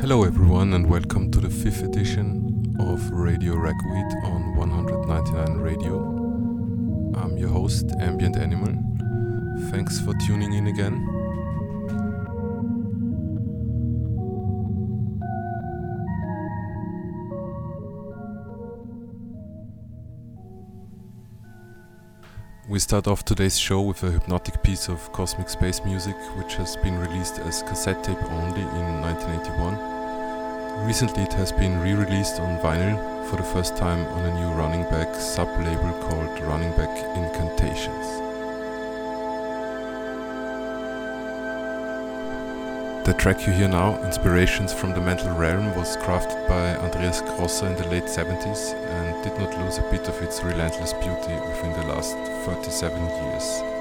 Hello, everyone, and welcome to the fifth edition of Radio Ragweed on 199 Radio. I'm your host, Ambient Animal. Thanks for tuning in again. We start off today's show with a hypnotic piece of cosmic space music, which has been released as cassette tape only in 1981. Recently, it has been re released on vinyl for the first time on a new Running Back sub label called Running Back Incantations. The track you hear now, Inspirations from the Mental Realm, was crafted by Andreas Grosser in the late 70s and did not lose a bit of its relentless beauty within the last 37 years.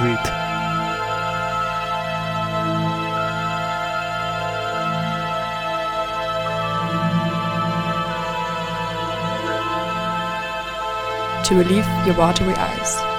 To relieve your watery eyes.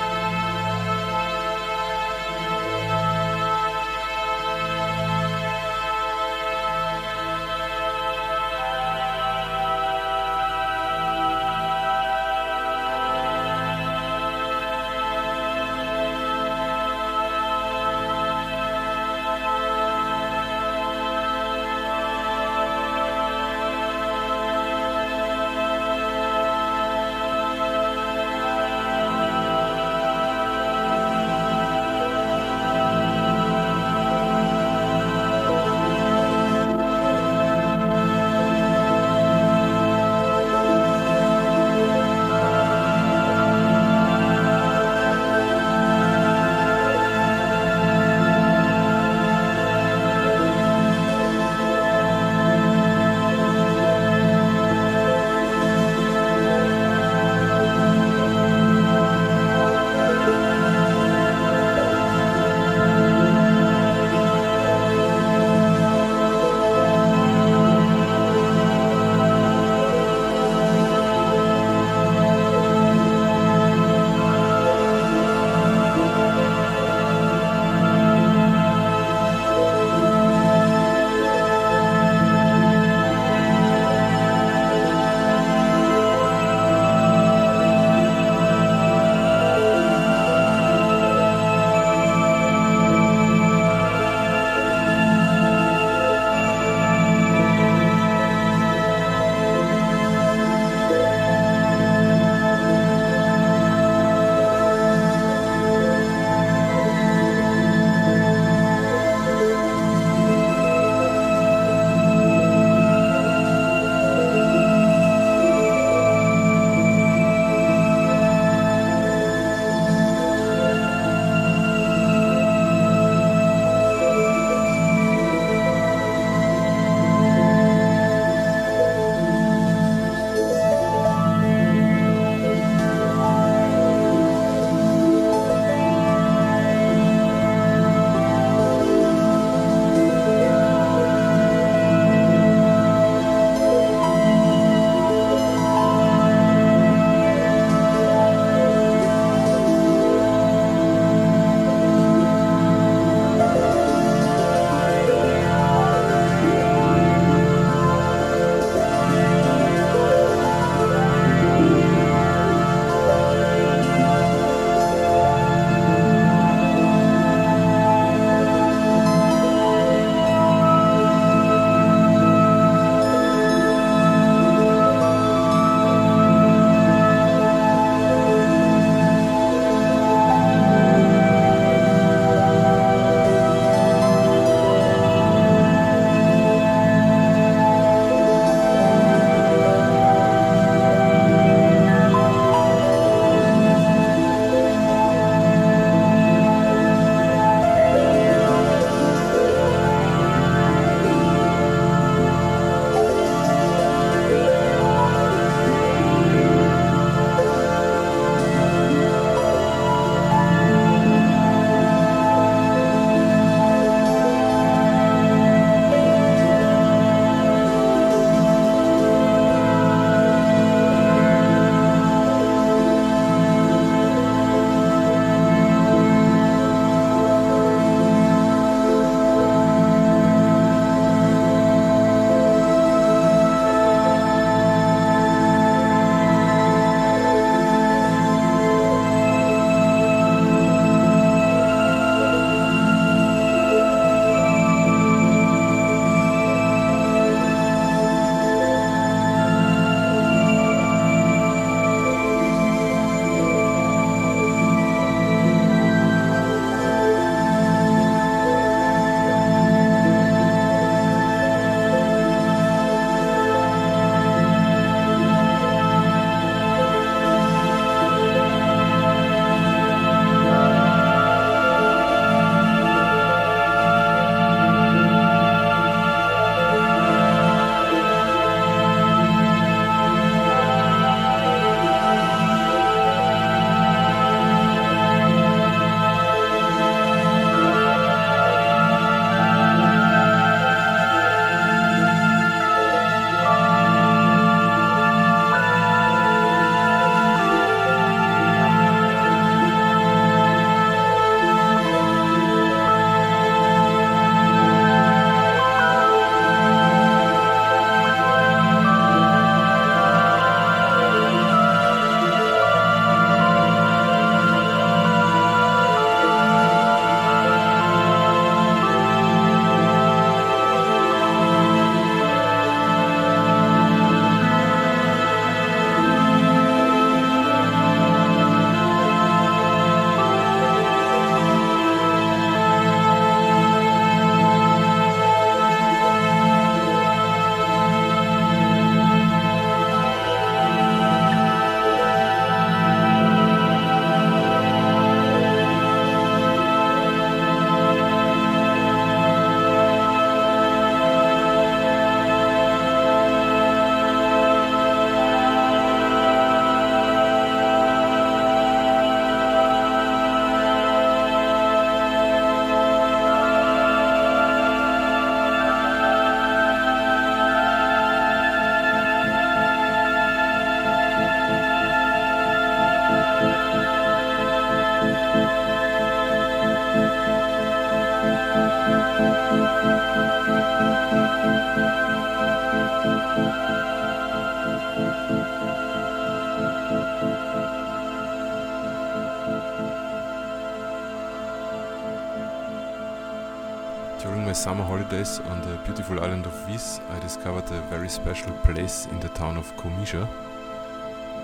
Holidays on the beautiful island of Vis, I discovered a very special place in the town of Komiža.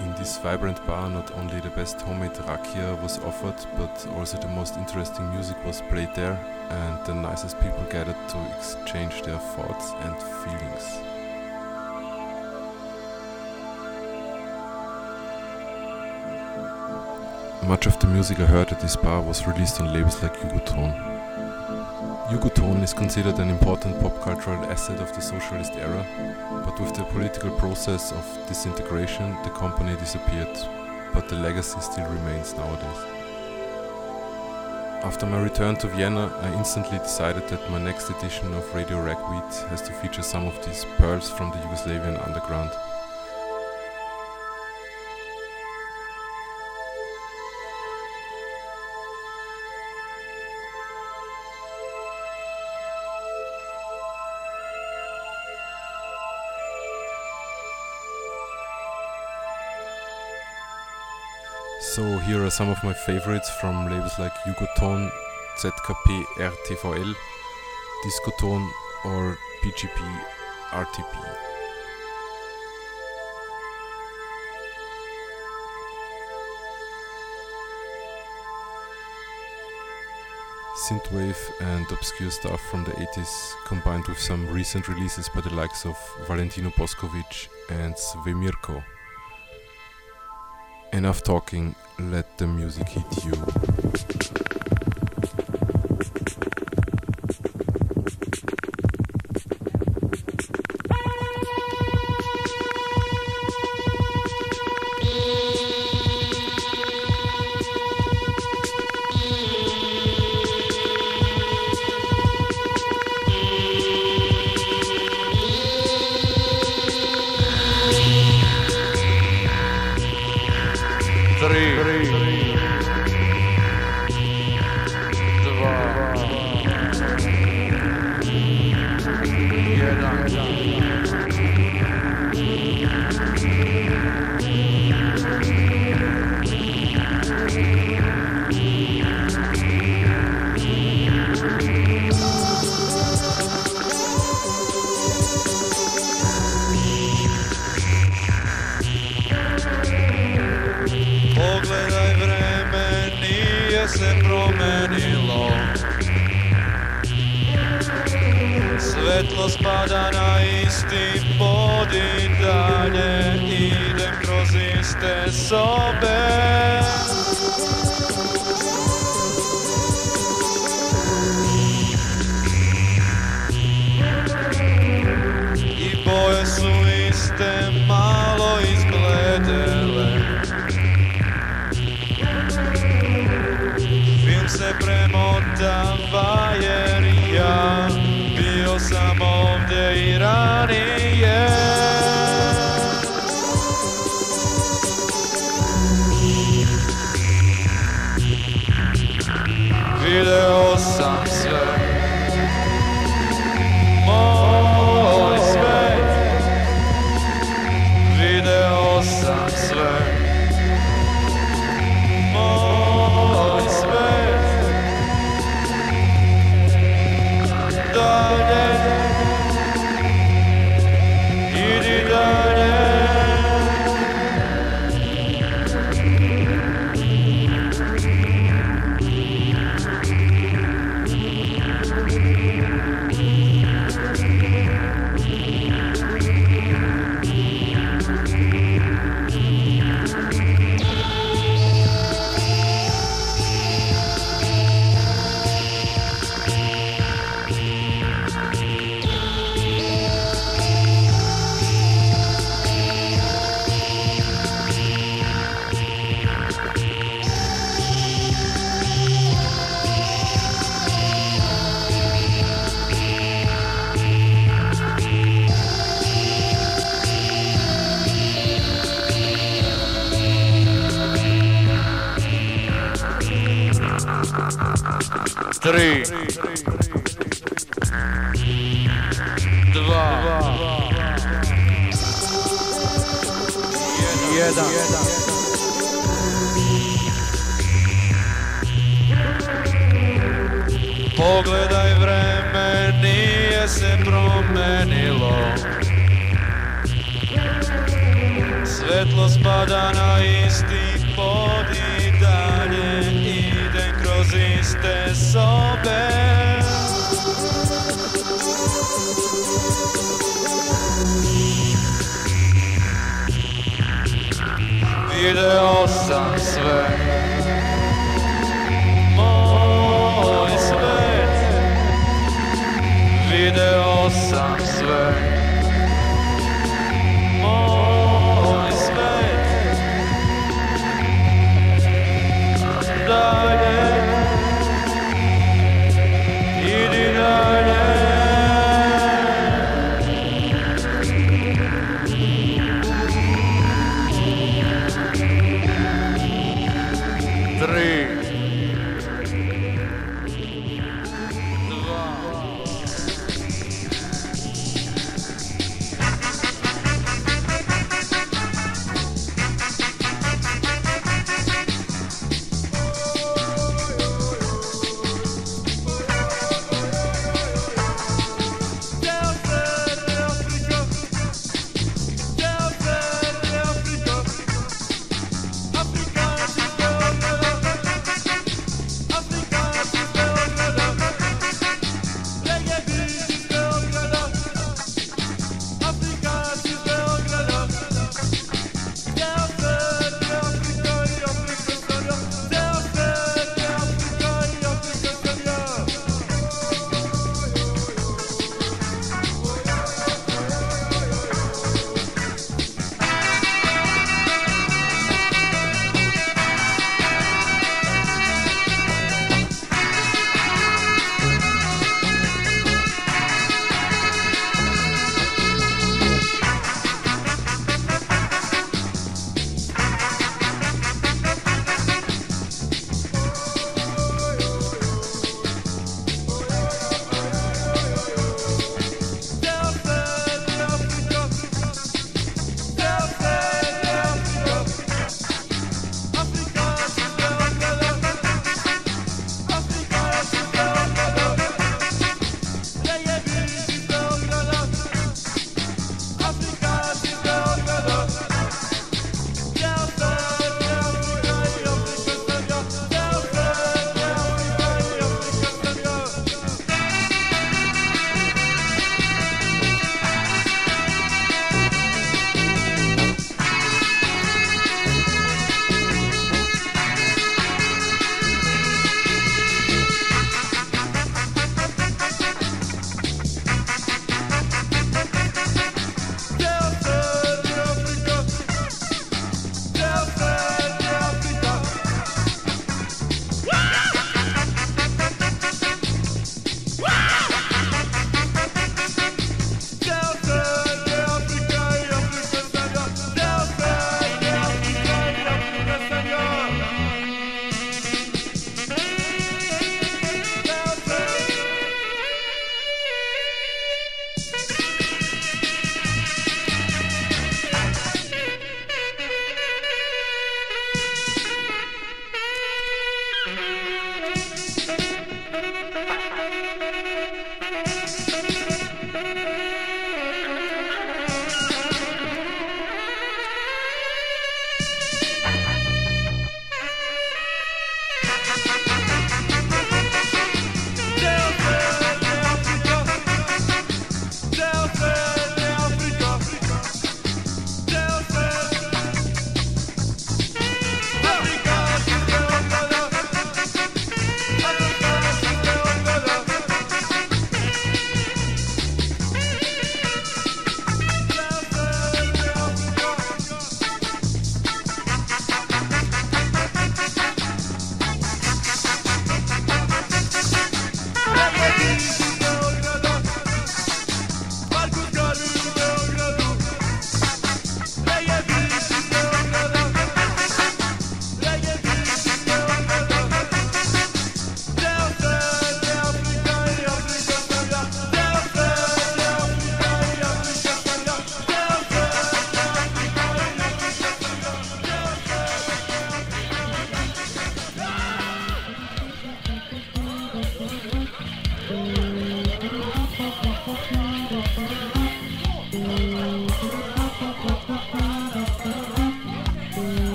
In this vibrant bar, not only the best homemade rakia was offered, but also the most interesting music was played there, and the nicest people gathered to exchange their thoughts and feelings. Much of the music I heard at this bar was released on labels like Jugoton. Jugoton is considered an important pop cultural asset of the socialist era, but with the political process of disintegration, the company disappeared, but the legacy still remains nowadays. After my return to Vienna, I instantly decided that my next edition of Radio Ragweed has to feature some of these pearls from the Yugoslavian underground. Here are some of my favorites from labels like Jugoton, ZKP, RTVL, Discoton or PGP RTB. Synthwave and obscure stuff from the 80s combined with some recent releases by the likes of Valentino Boskovic and Svemirko. Enough talking, let the music hit you.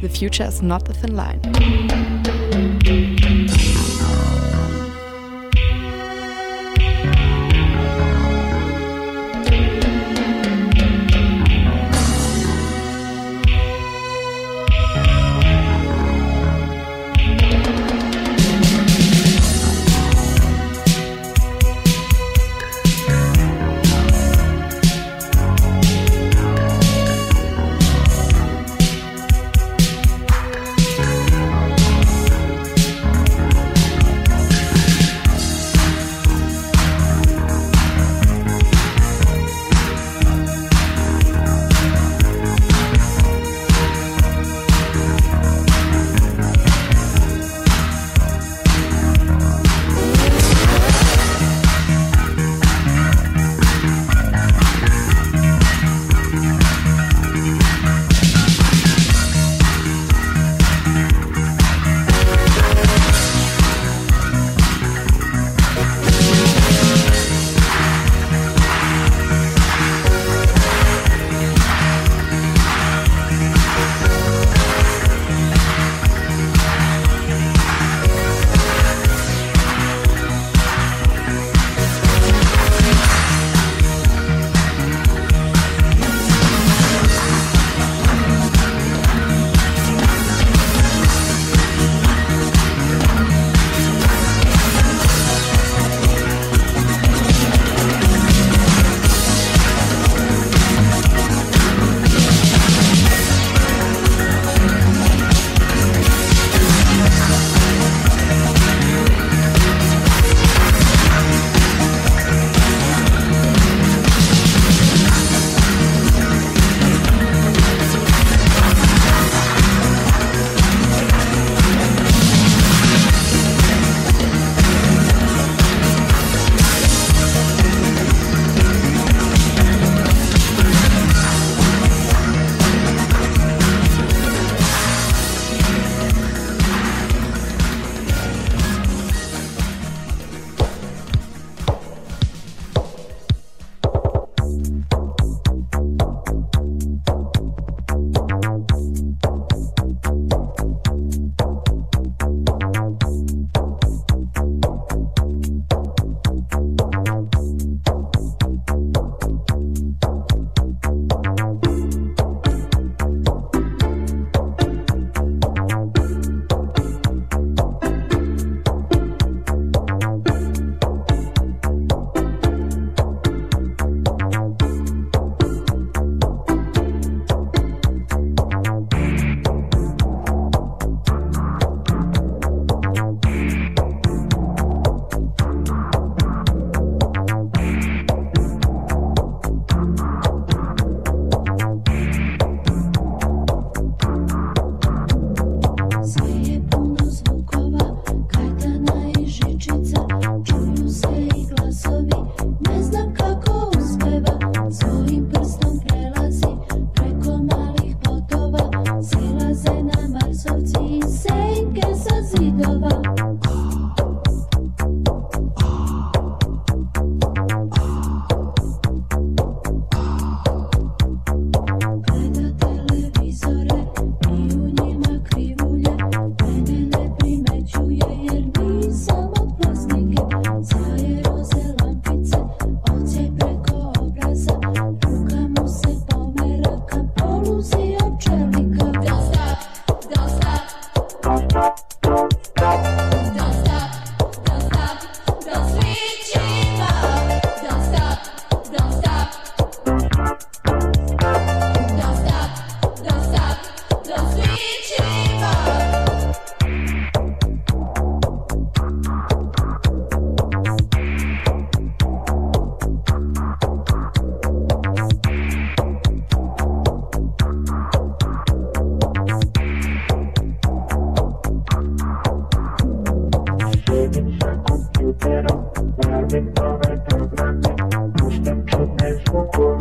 The future is not a thin line.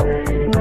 Não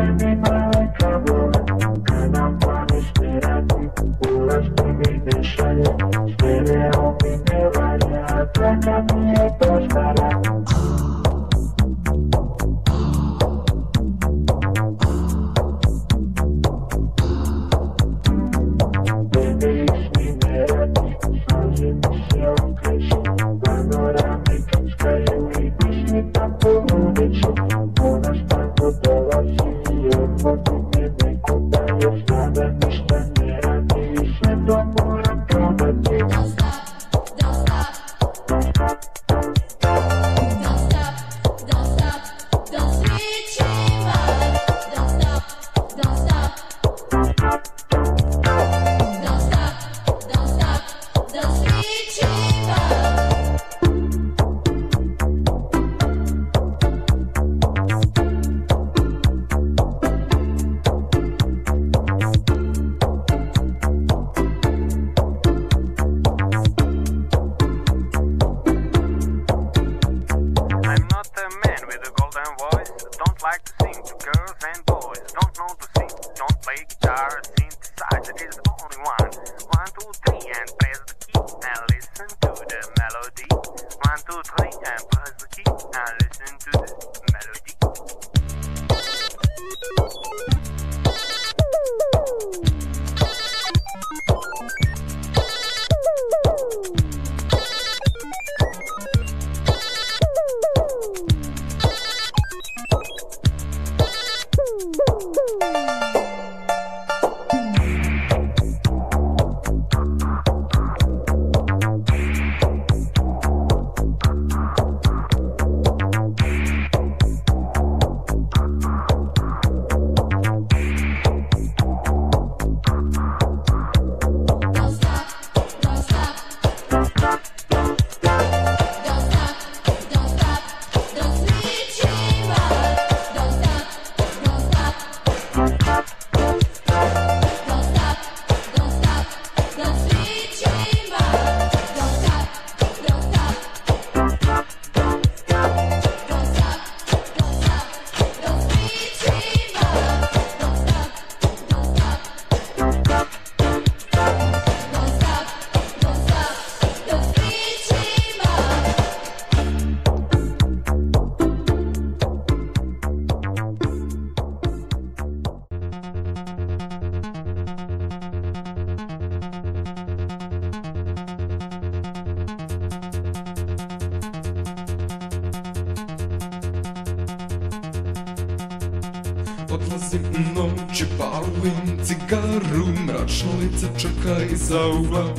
ugla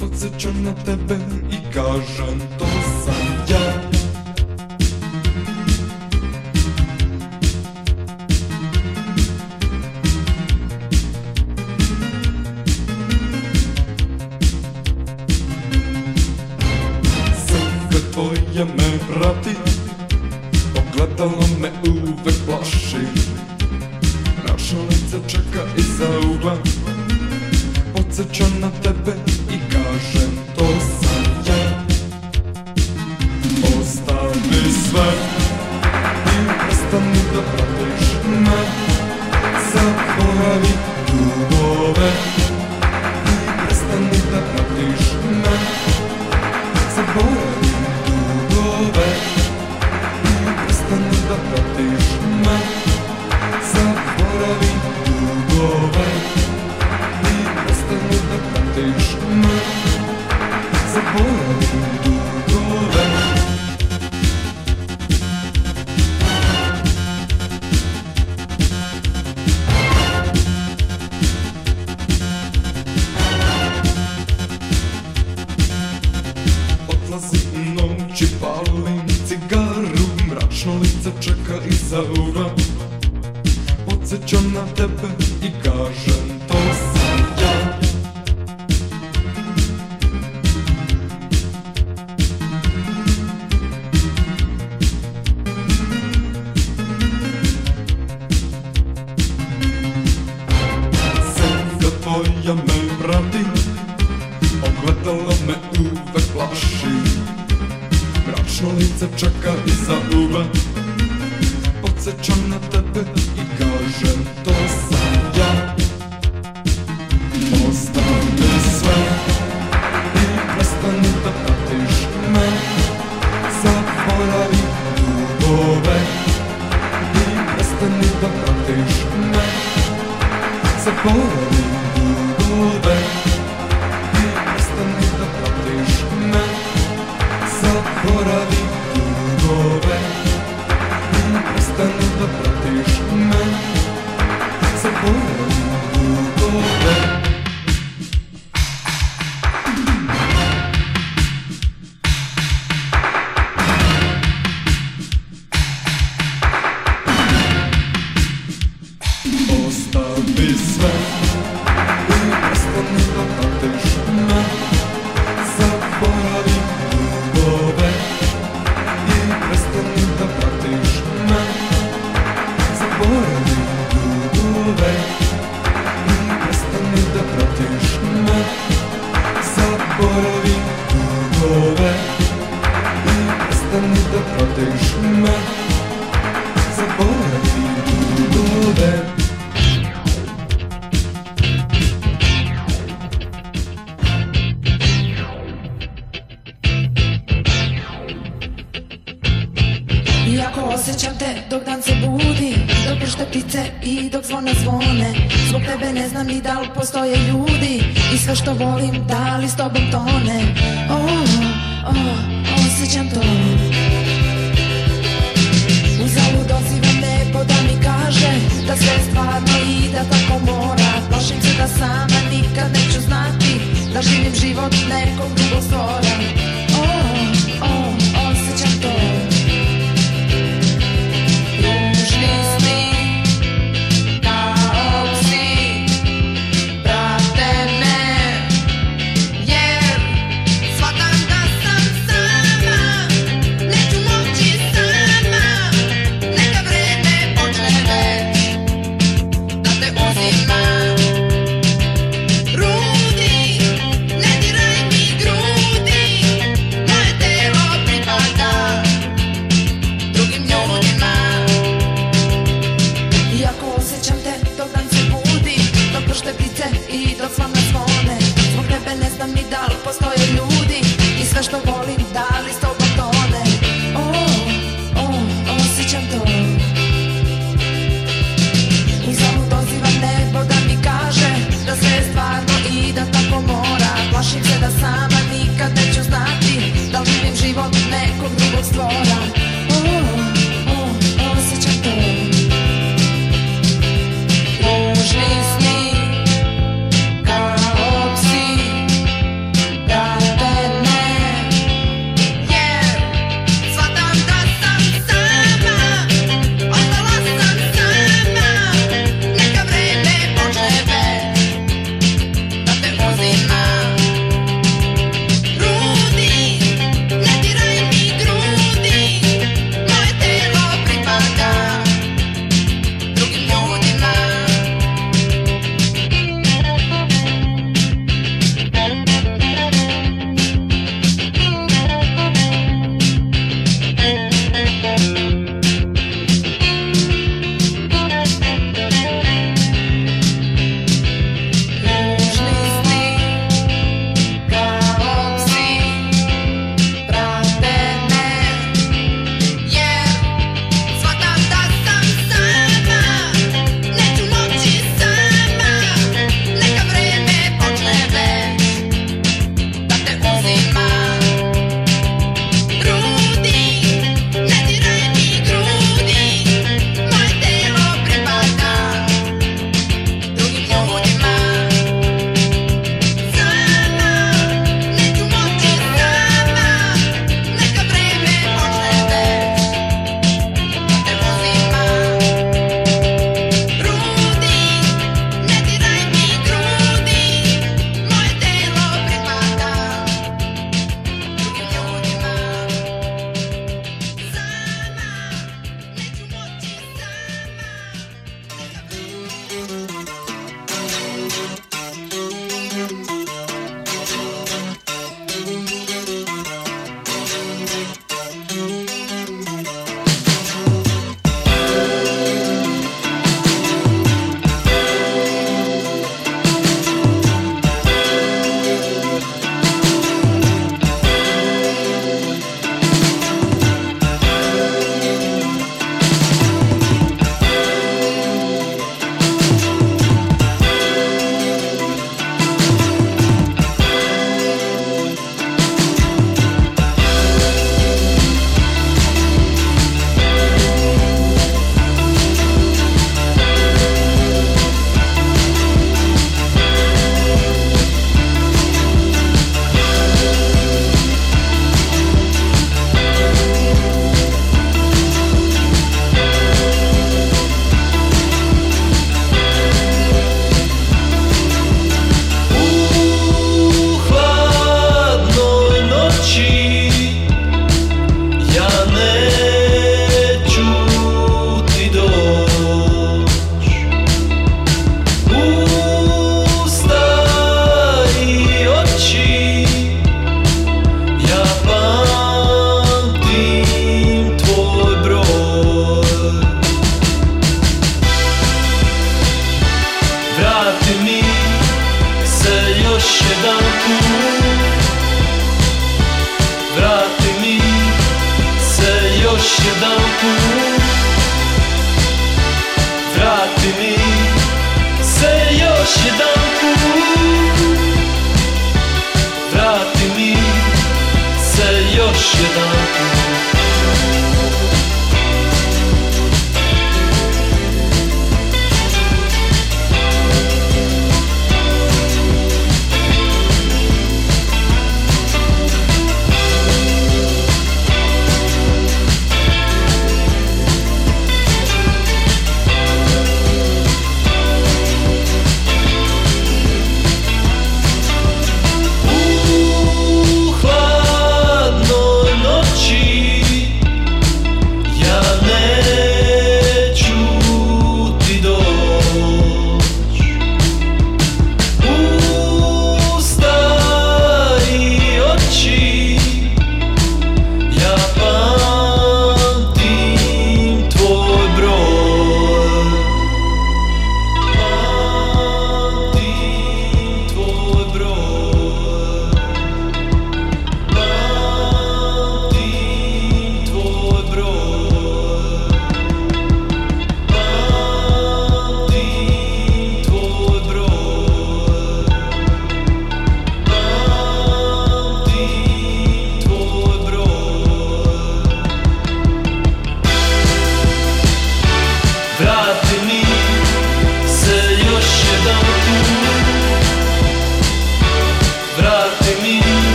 Podsjećam na tebe Zaboravi dugove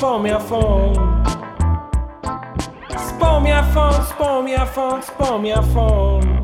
Spar minha fome. Spar minha fome, spar minha fome, spar minha fome.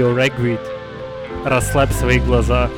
Your Regret. Расслабь свои глаза.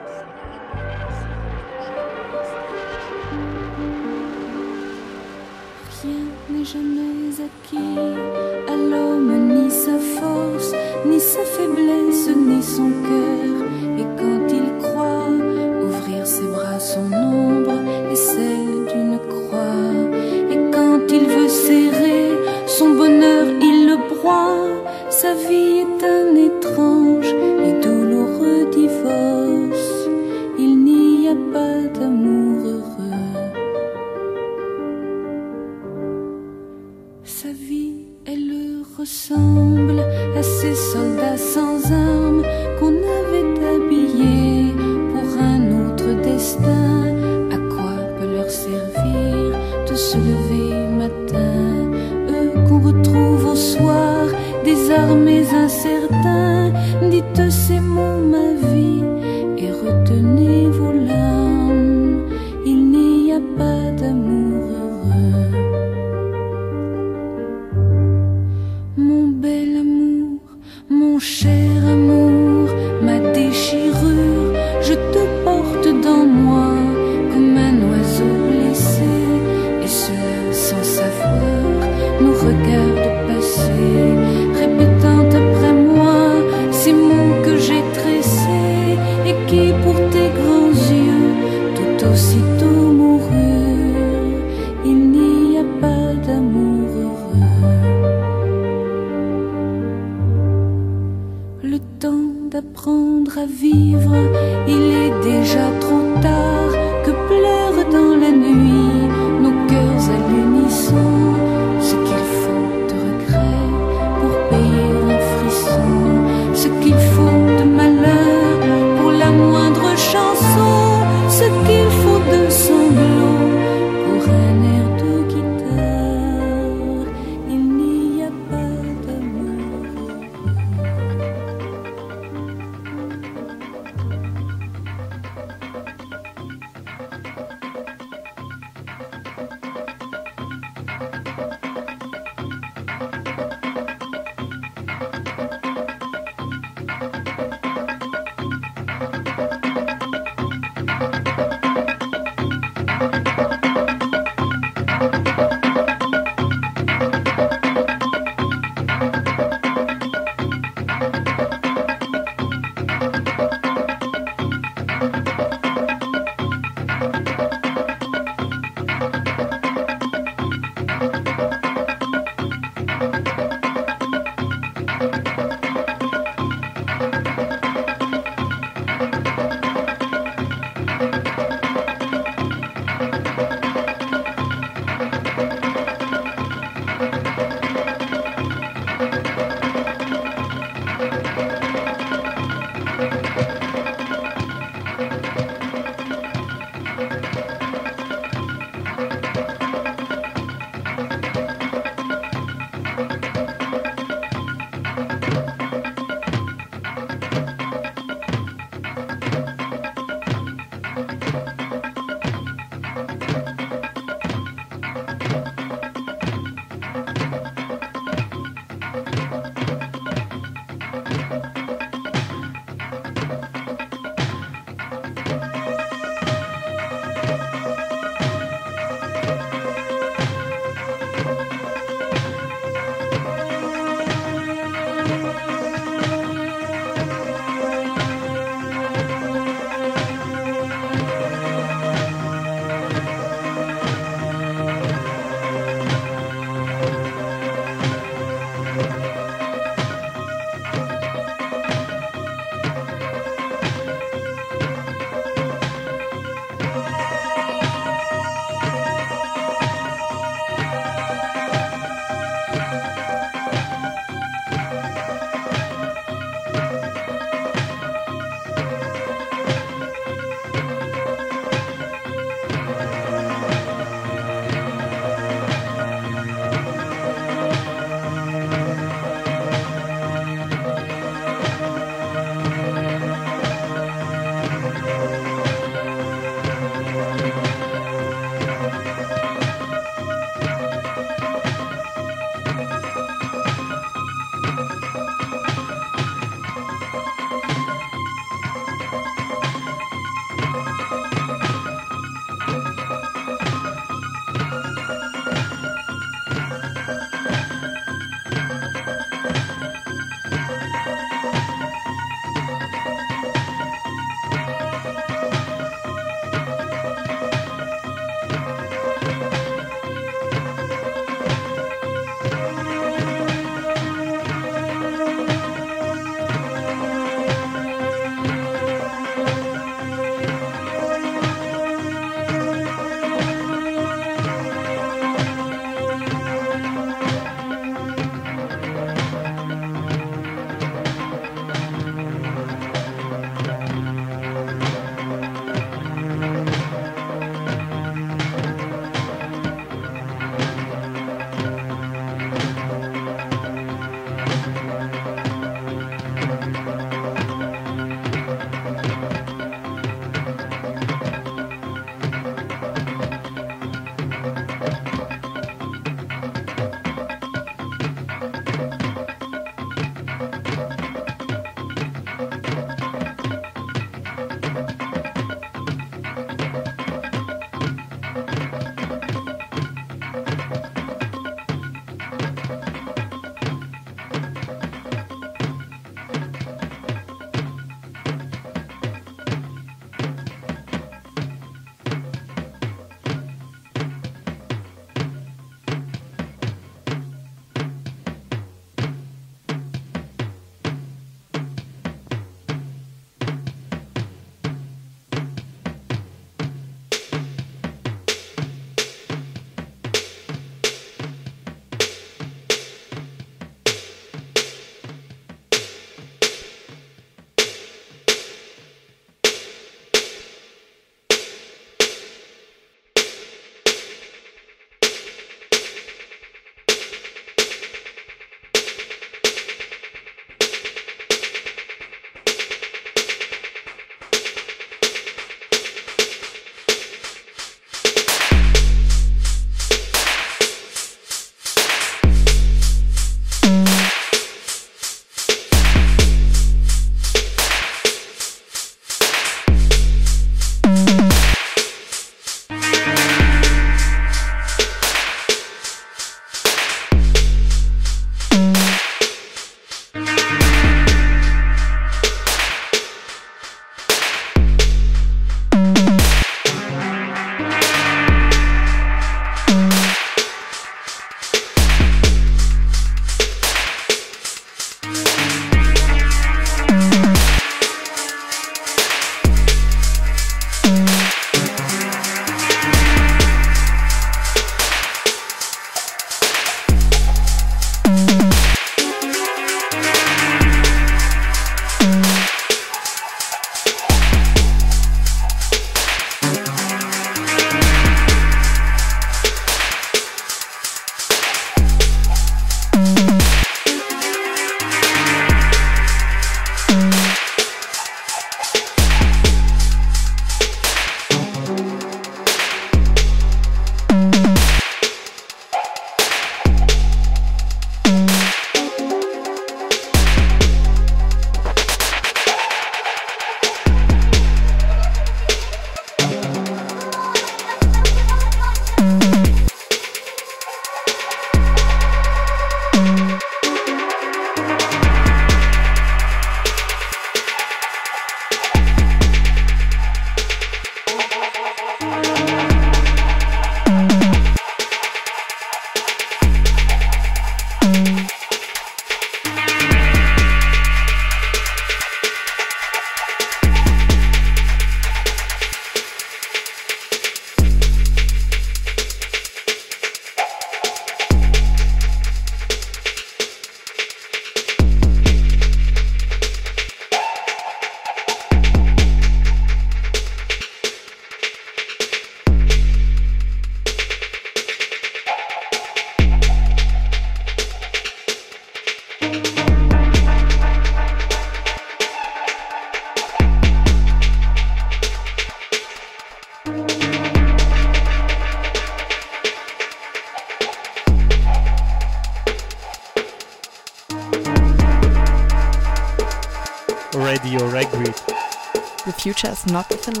Not a thin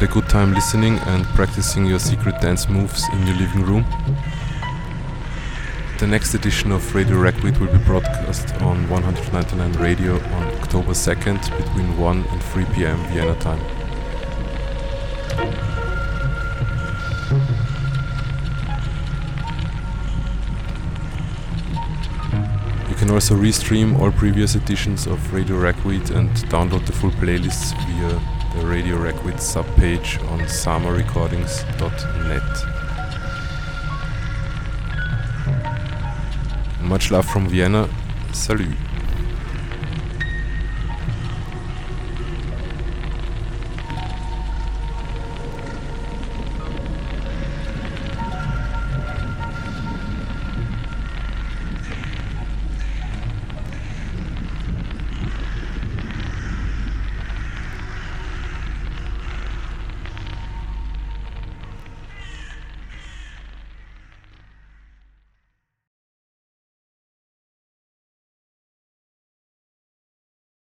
had a good time listening and practicing your secret dance moves in your living room. The next edition of Radio Ragweed will be broadcast on 199 Radio on October 2nd between 1 and 3 pm Vienna time. You can also restream all previous editions of Radio Ragweed and download the full playlists via the Radio Ragweed subpage on samarecordings.net. Much love from Vienna. Salut.